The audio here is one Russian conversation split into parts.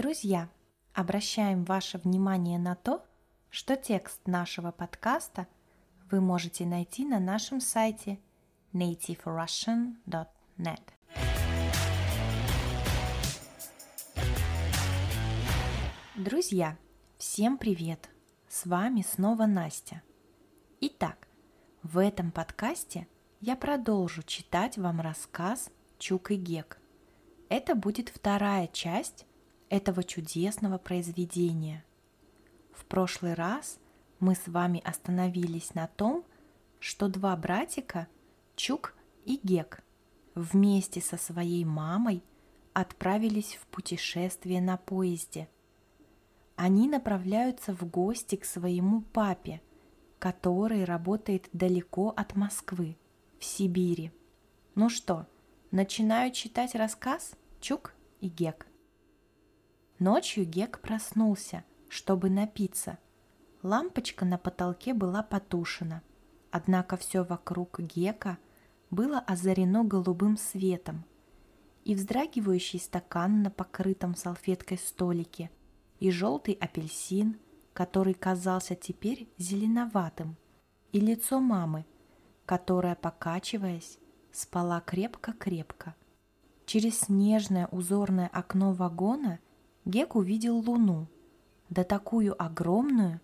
Друзья, обращаем ваше внимание на то, что текст нашего подкаста вы можете найти на нашем сайте nativerussian.net. Друзья, всем привет! С вами снова Настя. Итак, в этом подкасте я продолжу читать вам рассказ «Чук и Гек». Это будет вторая часть этого чудесного произведения. В прошлый раз мы с вами остановились на том, что два братика, Чук и Гек, вместе со своей мамой отправились в путешествие на поезде. Они направляются в гости к своему папе, который работает далеко от Москвы, в Сибири. Ну что, начинаю читать рассказ Чук и Гек. Ночью Гек проснулся, чтобы напиться. Лампочка на потолке была потушена, однако все вокруг Гека было озарено голубым светом. И вздрагивающий стакан на покрытом салфеткой столике, и желтый апельсин, который казался теперь зеленоватым, и лицо мамы, которая, покачиваясь, спала крепко-крепко. Через снежное узорное окно вагона – Гек увидел луну, да такую огромную,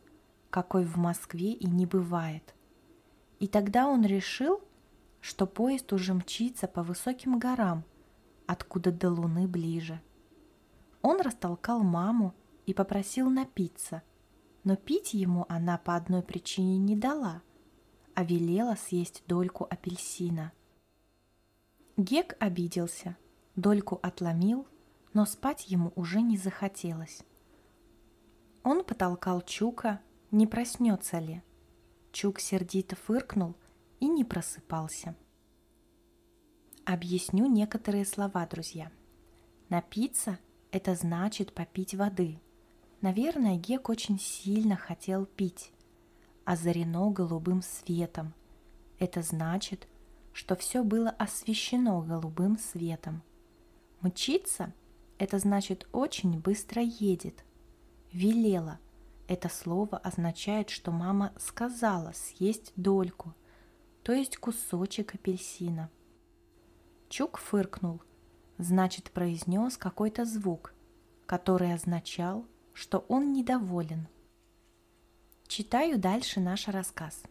какой в Москве и не бывает. И тогда он решил, что поезд уже мчится по высоким горам, откуда до луны ближе. Он растолкал маму и попросил напиться, но пить ему она по одной причине не дала, а велела съесть дольку апельсина. Гек обиделся, дольку отломил но спать ему уже не захотелось. Он потолкал Чука, не проснется ли. Чук сердито фыркнул и не просыпался. Объясню некоторые слова, друзья. Напиться – это значит попить воды. Наверное, Гек очень сильно хотел пить. Озарено голубым светом. Это значит, что все было освещено голубым светом. Мчиться – это значит очень быстро едет. Велела. Это слово означает, что мама сказала съесть дольку, то есть кусочек апельсина. Чук фыркнул, значит произнес какой-то звук, который означал, что он недоволен. Читаю дальше наш рассказ.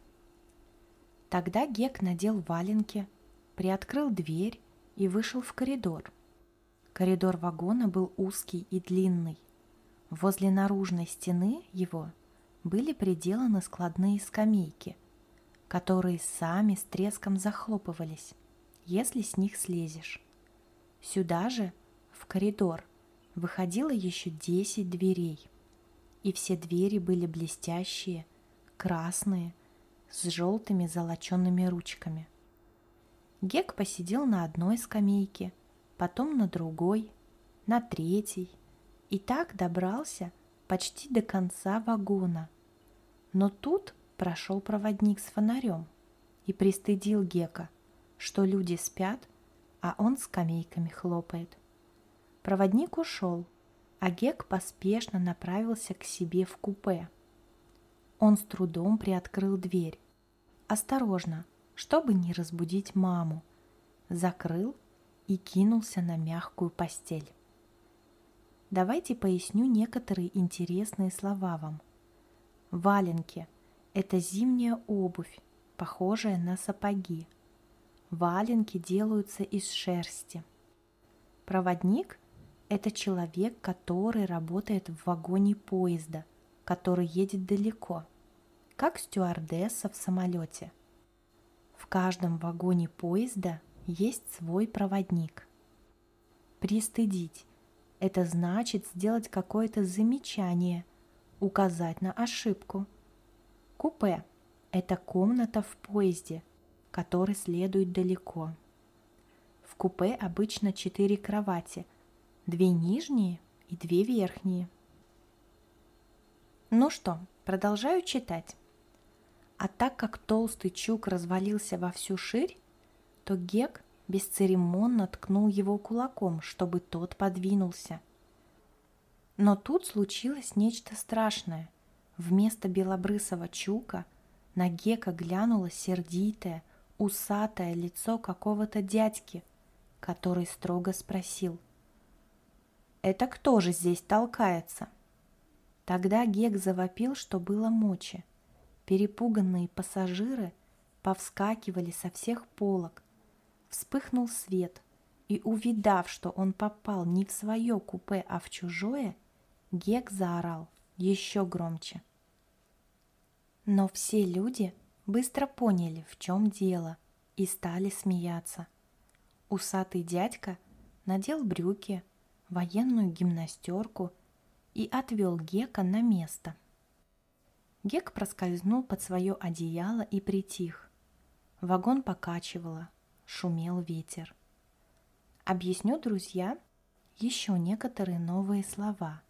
Тогда Гек надел валенки, приоткрыл дверь и вышел в коридор. Коридор вагона был узкий и длинный. Возле наружной стены его были приделаны складные скамейки, которые сами с треском захлопывались, если с них слезешь. Сюда же, в коридор, выходило еще десять дверей, и все двери были блестящие, красные, с желтыми золоченными ручками. Гек посидел на одной скамейке – потом на другой, на третий, и так добрался почти до конца вагона. Но тут прошел проводник с фонарем и пристыдил Гека, что люди спят, а он скамейками хлопает. Проводник ушел, а Гек поспешно направился к себе в купе. Он с трудом приоткрыл дверь. Осторожно, чтобы не разбудить маму. Закрыл и кинулся на мягкую постель. Давайте поясню некоторые интересные слова вам. Валенки – это зимняя обувь, похожая на сапоги. Валенки делаются из шерсти. Проводник – это человек, который работает в вагоне поезда, который едет далеко, как стюардесса в самолете. В каждом вагоне поезда есть свой проводник. Пристыдить – это значит сделать какое-то замечание, указать на ошибку. Купе – это комната в поезде, который следует далеко. В купе обычно четыре кровати, две нижние и две верхние. Ну что, продолжаю читать. А так как толстый чук развалился во всю ширь, то Гек бесцеремонно ткнул его кулаком, чтобы тот подвинулся. Но тут случилось нечто страшное. Вместо белобрысого чука на Гека глянуло сердитое, усатое лицо какого-то дядьки, который строго спросил. «Это кто же здесь толкается?» Тогда Гек завопил, что было мочи. Перепуганные пассажиры повскакивали со всех полок. Вспыхнул свет, и, увидав, что он попал не в свое купе, а в чужое, Гек заорал еще громче. Но все люди быстро поняли, в чем дело, и стали смеяться. Усатый дядька надел брюки, военную гимнастерку и отвел Гека на место. Гек проскользнул под свое одеяло и притих. Вагон покачивало, шумел ветер. Объясню, друзья, еще некоторые новые слова.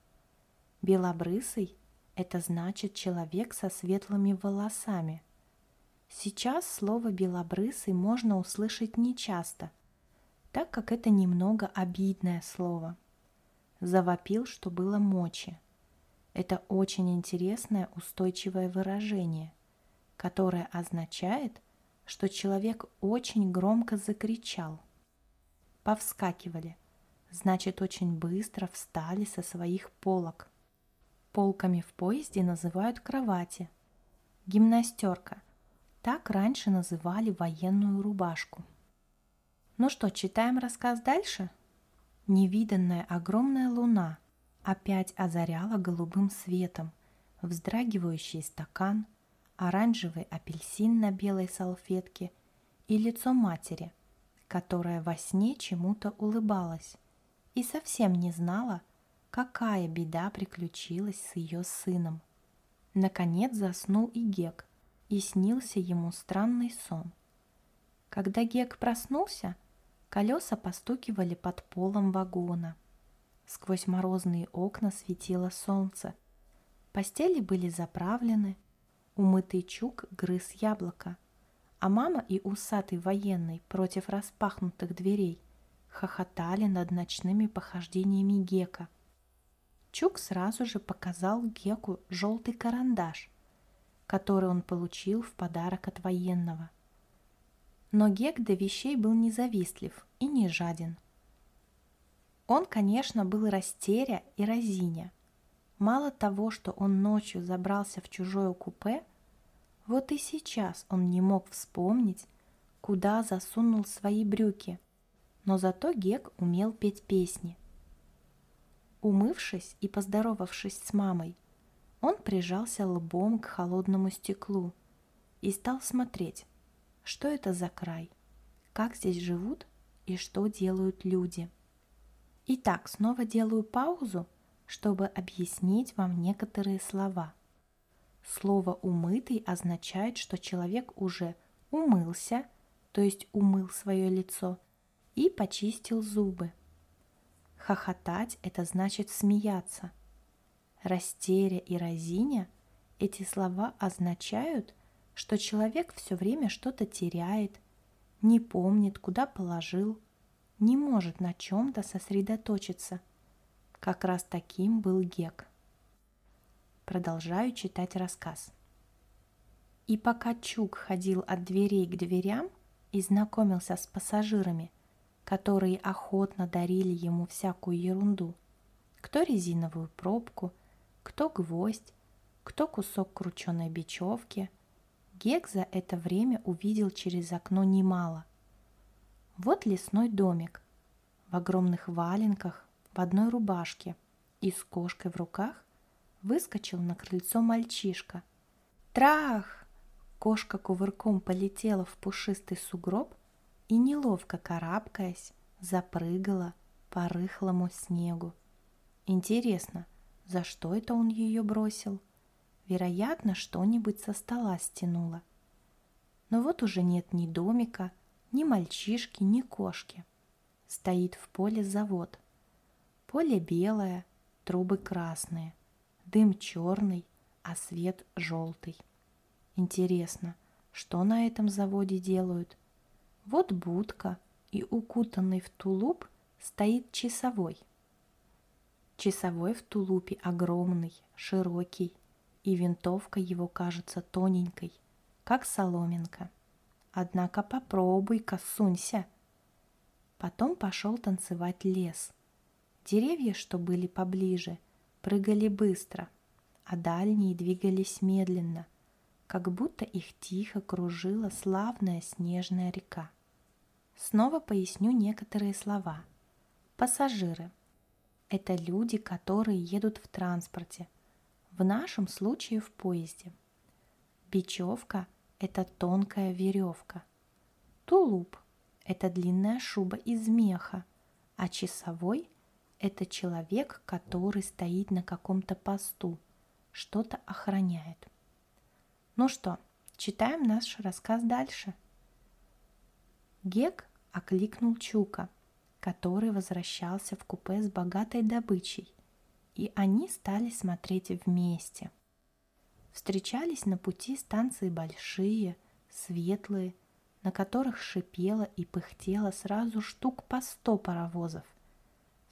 Белобрысый – это значит человек со светлыми волосами. Сейчас слово «белобрысый» можно услышать нечасто, так как это немного обидное слово. Завопил, что было мочи. Это очень интересное устойчивое выражение, которое означает, что человек очень громко закричал. Повскакивали, значит очень быстро встали со своих полок – Полками в поезде называют кровати. Гимнастерка. Так раньше называли военную рубашку. Ну что, читаем рассказ дальше? Невиданная огромная луна опять озаряла голубым светом вздрагивающий стакан, оранжевый апельсин на белой салфетке и лицо матери, которая во сне чему-то улыбалась и совсем не знала, какая беда приключилась с ее сыном. Наконец заснул и Гек, и снился ему странный сон. Когда Гек проснулся, колеса постукивали под полом вагона. Сквозь морозные окна светило солнце. Постели были заправлены, умытый чук грыз яблоко, а мама и усатый военный против распахнутых дверей хохотали над ночными похождениями Гека. Чук сразу же показал Геку желтый карандаш, который он получил в подарок от военного. Но Гек до вещей был независтлив и не жаден. Он, конечно, был растеря и разиня. Мало того, что он ночью забрался в чужое купе, вот и сейчас он не мог вспомнить, куда засунул свои брюки, но зато Гек умел петь песни – Умывшись и поздоровавшись с мамой, он прижался лбом к холодному стеклу и стал смотреть, что это за край, как здесь живут и что делают люди. Итак, снова делаю паузу, чтобы объяснить вам некоторые слова. Слово «умытый» означает, что человек уже умылся, то есть умыл свое лицо, и почистил зубы – Хохотать – это значит смеяться. Растеря и разиня – эти слова означают, что человек все время что-то теряет, не помнит, куда положил, не может на чем-то сосредоточиться. Как раз таким был Гек. Продолжаю читать рассказ. И пока Чук ходил от дверей к дверям и знакомился с пассажирами, которые охотно дарили ему всякую ерунду. Кто резиновую пробку, кто гвоздь, кто кусок крученой бечевки. Гек за это время увидел через окно немало. Вот лесной домик в огромных валенках, в одной рубашке и с кошкой в руках выскочил на крыльцо мальчишка. Трах! Кошка кувырком полетела в пушистый сугроб – и, неловко карабкаясь, запрыгала по рыхлому снегу. Интересно, за что это он ее бросил? Вероятно, что-нибудь со стола стянуло. Но вот уже нет ни домика, ни мальчишки, ни кошки. Стоит в поле завод. Поле белое, трубы красные, дым черный, а свет желтый. Интересно, что на этом заводе делают – вот будка, и укутанный в тулуп стоит часовой. Часовой в тулупе огромный, широкий, и винтовка его кажется тоненькой, как соломинка. Однако попробуй-ка, сунься. Потом пошел танцевать лес. Деревья, что были поближе, прыгали быстро, а дальние двигались медленно, как будто их тихо кружила славная снежная река. Снова поясню некоторые слова. Пассажиры – это люди, которые едут в транспорте, в нашем случае в поезде. Бечевка – это тонкая веревка. Тулуп – это длинная шуба из меха, а часовой – это человек, который стоит на каком-то посту – что-то охраняет. Ну что, читаем наш рассказ дальше. Гек окликнул Чука, который возвращался в купе с богатой добычей, и они стали смотреть вместе. Встречались на пути станции большие, светлые, на которых шипело и пыхтело сразу штук по сто паровозов.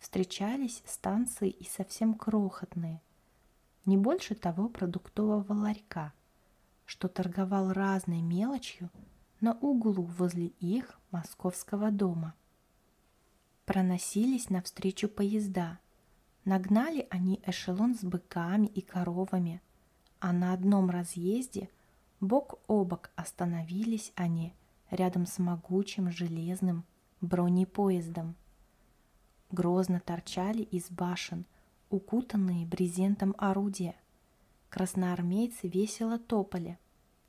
Встречались станции и совсем крохотные – не больше того продуктового ларька, что торговал разной мелочью на углу возле их московского дома. Проносились навстречу поезда. Нагнали они эшелон с быками и коровами, а на одном разъезде бок о бок остановились они рядом с могучим железным бронепоездом. Грозно торчали из башен укутанные брезентом орудия. Красноармейцы весело топали,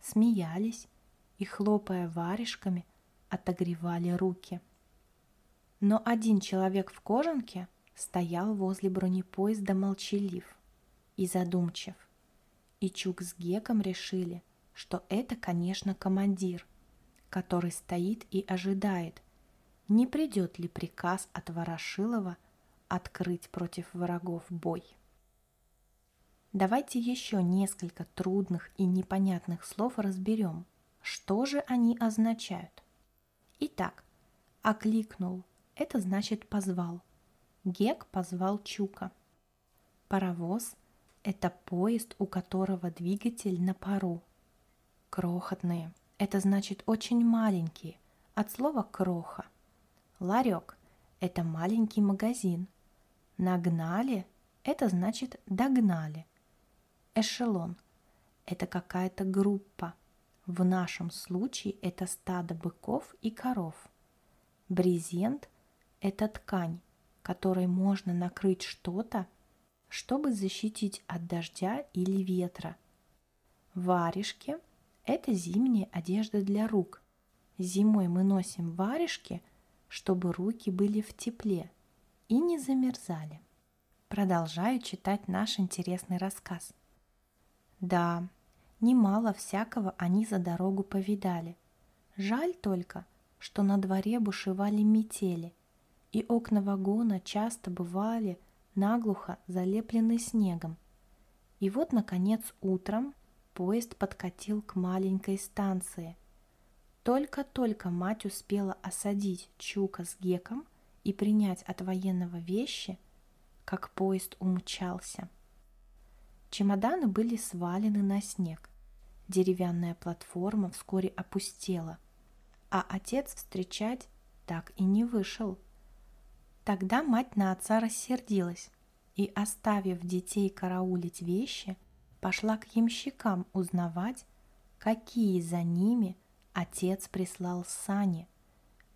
смеялись и, хлопая варежками, отогревали руки. Но один человек в кожанке стоял возле бронепоезда молчалив и задумчив. И Чук с Геком решили, что это, конечно, командир, который стоит и ожидает, не придет ли приказ от Ворошилова открыть против врагов бой. Давайте еще несколько трудных и непонятных слов разберем. Что же они означают? Итак, окликнул – это значит позвал. Гек позвал Чука. Паровоз – это поезд, у которого двигатель на пару. Крохотные – это значит очень маленькие, от слова «кроха». Ларек – это маленький магазин, Нагнали – это значит догнали. Эшелон – это какая-то группа. В нашем случае это стадо быков и коров. Брезент – это ткань, которой можно накрыть что-то, чтобы защитить от дождя или ветра. Варежки – это зимняя одежда для рук. Зимой мы носим варежки, чтобы руки были в тепле – и не замерзали. Продолжаю читать наш интересный рассказ. Да, немало всякого они за дорогу повидали. Жаль только, что на дворе бушевали метели, и окна вагона часто бывали наглухо залеплены снегом. И вот, наконец, утром поезд подкатил к маленькой станции. Только-только мать успела осадить Чука с Геком – и принять от военного вещи, как поезд умчался. Чемоданы были свалены на снег. Деревянная платформа вскоре опустела, а отец встречать так и не вышел. Тогда мать на отца рассердилась и, оставив детей караулить вещи, пошла к ямщикам узнавать, какие за ними отец прислал сани –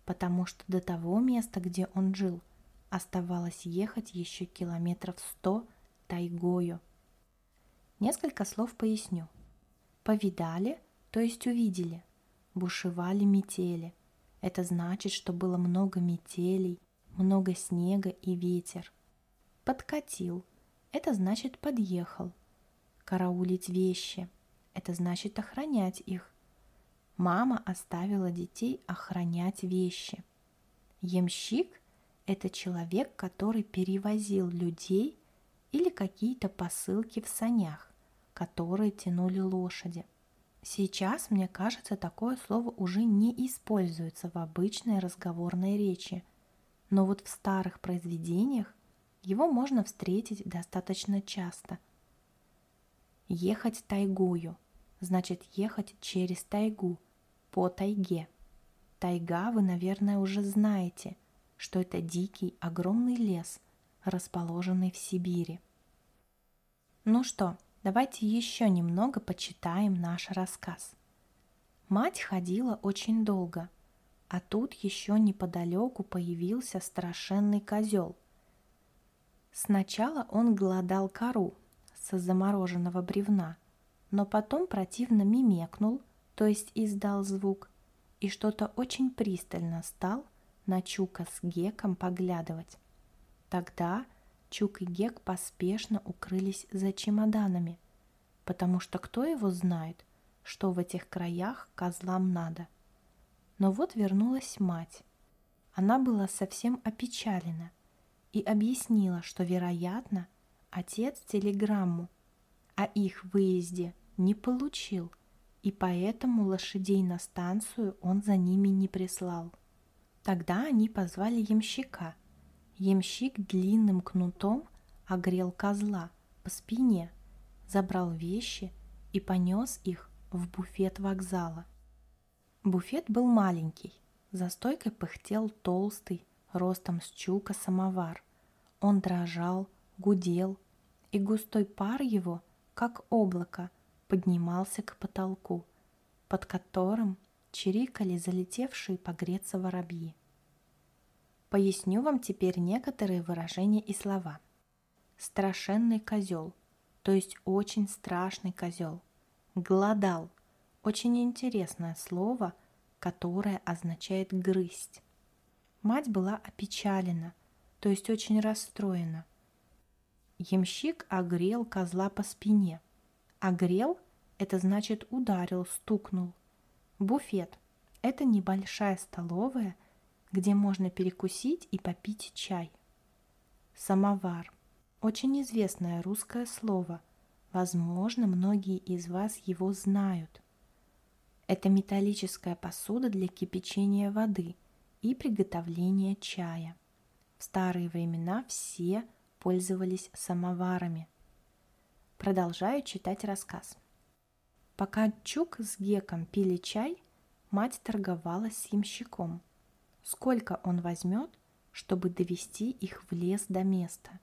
потому что до того места, где он жил, оставалось ехать еще километров сто тайгою. Несколько слов поясню. Повидали, то есть увидели. Бушевали метели. Это значит, что было много метелей, много снега и ветер. Подкатил. Это значит подъехал. Караулить вещи. Это значит охранять их. Мама оставила детей охранять вещи. Емщик – это человек, который перевозил людей или какие-то посылки в санях, которые тянули лошади. Сейчас, мне кажется, такое слово уже не используется в обычной разговорной речи, но вот в старых произведениях Его можно встретить достаточно часто. Ехать тайгою значит ехать через тайгу, по тайге. Тайга вы, наверное, уже знаете, что это дикий огромный лес, расположенный в Сибири. Ну что, давайте еще немного почитаем наш рассказ. Мать ходила очень долго, а тут еще неподалеку появился страшенный козел. Сначала он голодал кору со замороженного бревна, но потом противно мимекнул, то есть издал звук, и что-то очень пристально стал на Чука с Геком поглядывать. Тогда Чук и Гек поспешно укрылись за чемоданами, потому что кто его знает, что в этих краях козлам надо. Но вот вернулась мать. Она была совсем опечалена и объяснила, что, вероятно, отец телеграмму о их выезде не получил, и поэтому лошадей на станцию он за ними не прислал. Тогда они позвали ямщика – Ямщик длинным кнутом огрел козла по спине, забрал вещи и понес их в буфет вокзала. Буфет был маленький, за стойкой пыхтел толстый, ростом с чука самовар. Он дрожал, гудел, и густой пар его, как облако, поднимался к потолку, под которым чирикали залетевшие погреться воробьи. Поясню вам теперь некоторые выражения и слова. Страшенный козел, то есть очень страшный козел. Голодал – очень интересное слово, которое означает грызть. Мать была опечалена, то есть очень расстроена. Ямщик огрел козла по спине. Огрел – это значит ударил, стукнул. Буфет – это небольшая столовая – где можно перекусить и попить чай. Самовар. Очень известное русское слово. Возможно, многие из вас его знают. Это металлическая посуда для кипячения воды и приготовления чая. В старые времена все пользовались самоварами. Продолжаю читать рассказ. Пока Чук с Геком пили чай, мать торговалась с ямщиком – сколько он возьмет, чтобы довести их в лес до места.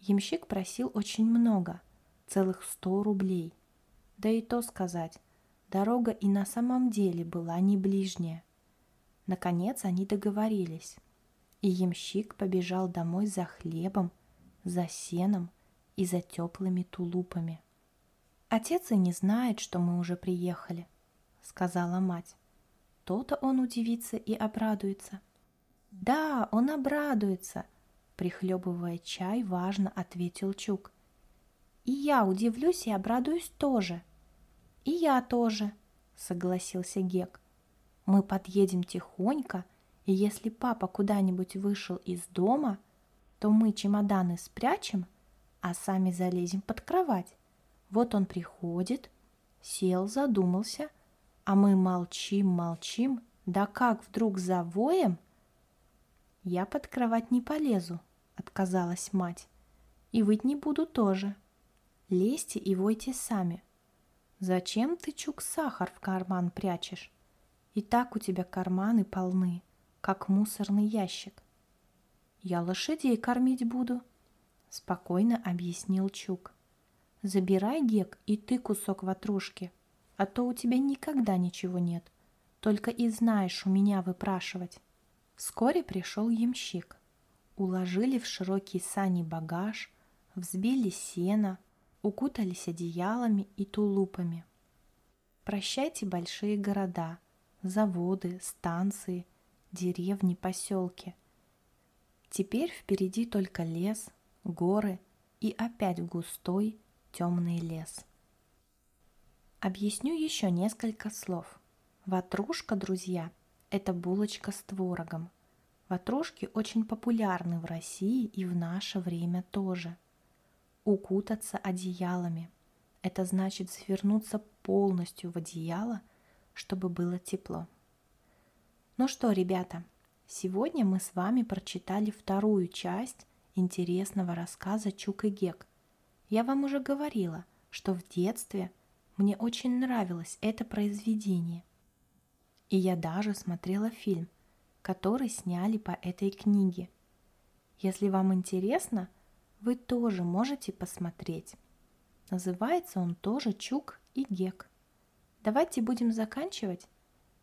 Ямщик просил очень много, целых сто рублей. Да и то сказать, дорога и на самом деле была не ближняя. Наконец они договорились, и ямщик побежал домой за хлебом, за сеном и за теплыми тулупами. «Отец и не знает, что мы уже приехали», — сказала мать. То-то он удивится и обрадуется. Да, он обрадуется, прихлебывая чай, важно ответил Чук. И я удивлюсь и обрадуюсь тоже. И я тоже, согласился Гек. Мы подъедем тихонько, и если папа куда-нибудь вышел из дома, то мы чемоданы спрячем, а сами залезем под кровать. Вот он приходит, сел, задумался, а мы молчим, молчим, да как вдруг завоем? Я под кровать не полезу, отказалась мать. И выть не буду тоже. Лезьте и войте сами. Зачем ты, Чук, сахар в карман прячешь? И так у тебя карманы полны, как мусорный ящик. Я лошадей кормить буду, спокойно объяснил Чук. Забирай, Гек, и ты кусок ватрушки – а то у тебя никогда ничего нет, только и знаешь у меня выпрашивать. Вскоре пришел ямщик. Уложили в широкий сани багаж, взбили сено, укутались одеялами и тулупами. Прощайте большие города, заводы, станции, деревни, поселки. Теперь впереди только лес, горы и опять густой темный лес. Объясню еще несколько слов. Ватрушка, друзья, это булочка с творогом. Ватрушки очень популярны в России и в наше время тоже. Укутаться одеялами. Это значит свернуться полностью в одеяло, чтобы было тепло. Ну что, ребята, сегодня мы с вами прочитали вторую часть интересного рассказа «Чук и Гек». Я вам уже говорила, что в детстве мне очень нравилось это произведение. И я даже смотрела фильм, который сняли по этой книге. Если вам интересно, вы тоже можете посмотреть. Называется он тоже «Чук и Гек». Давайте будем заканчивать.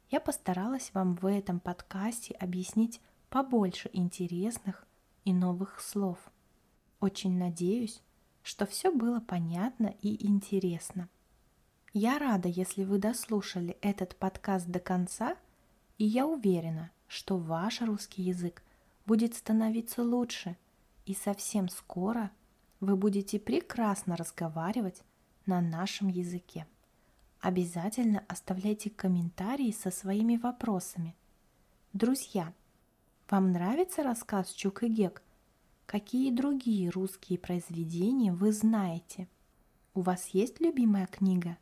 Я постаралась вам в этом подкасте объяснить побольше интересных и новых слов. Очень надеюсь, что все было понятно и интересно. Я рада, если вы дослушали этот подкаст до конца, и я уверена, что ваш русский язык будет становиться лучше, и совсем скоро вы будете прекрасно разговаривать на нашем языке. Обязательно оставляйте комментарии со своими вопросами. Друзья, вам нравится рассказ Чук и Гек? Какие другие русские произведения вы знаете? У вас есть любимая книга?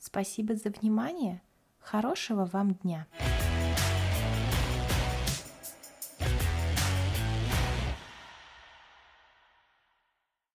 Спасибо за внимание. Хорошего вам дня!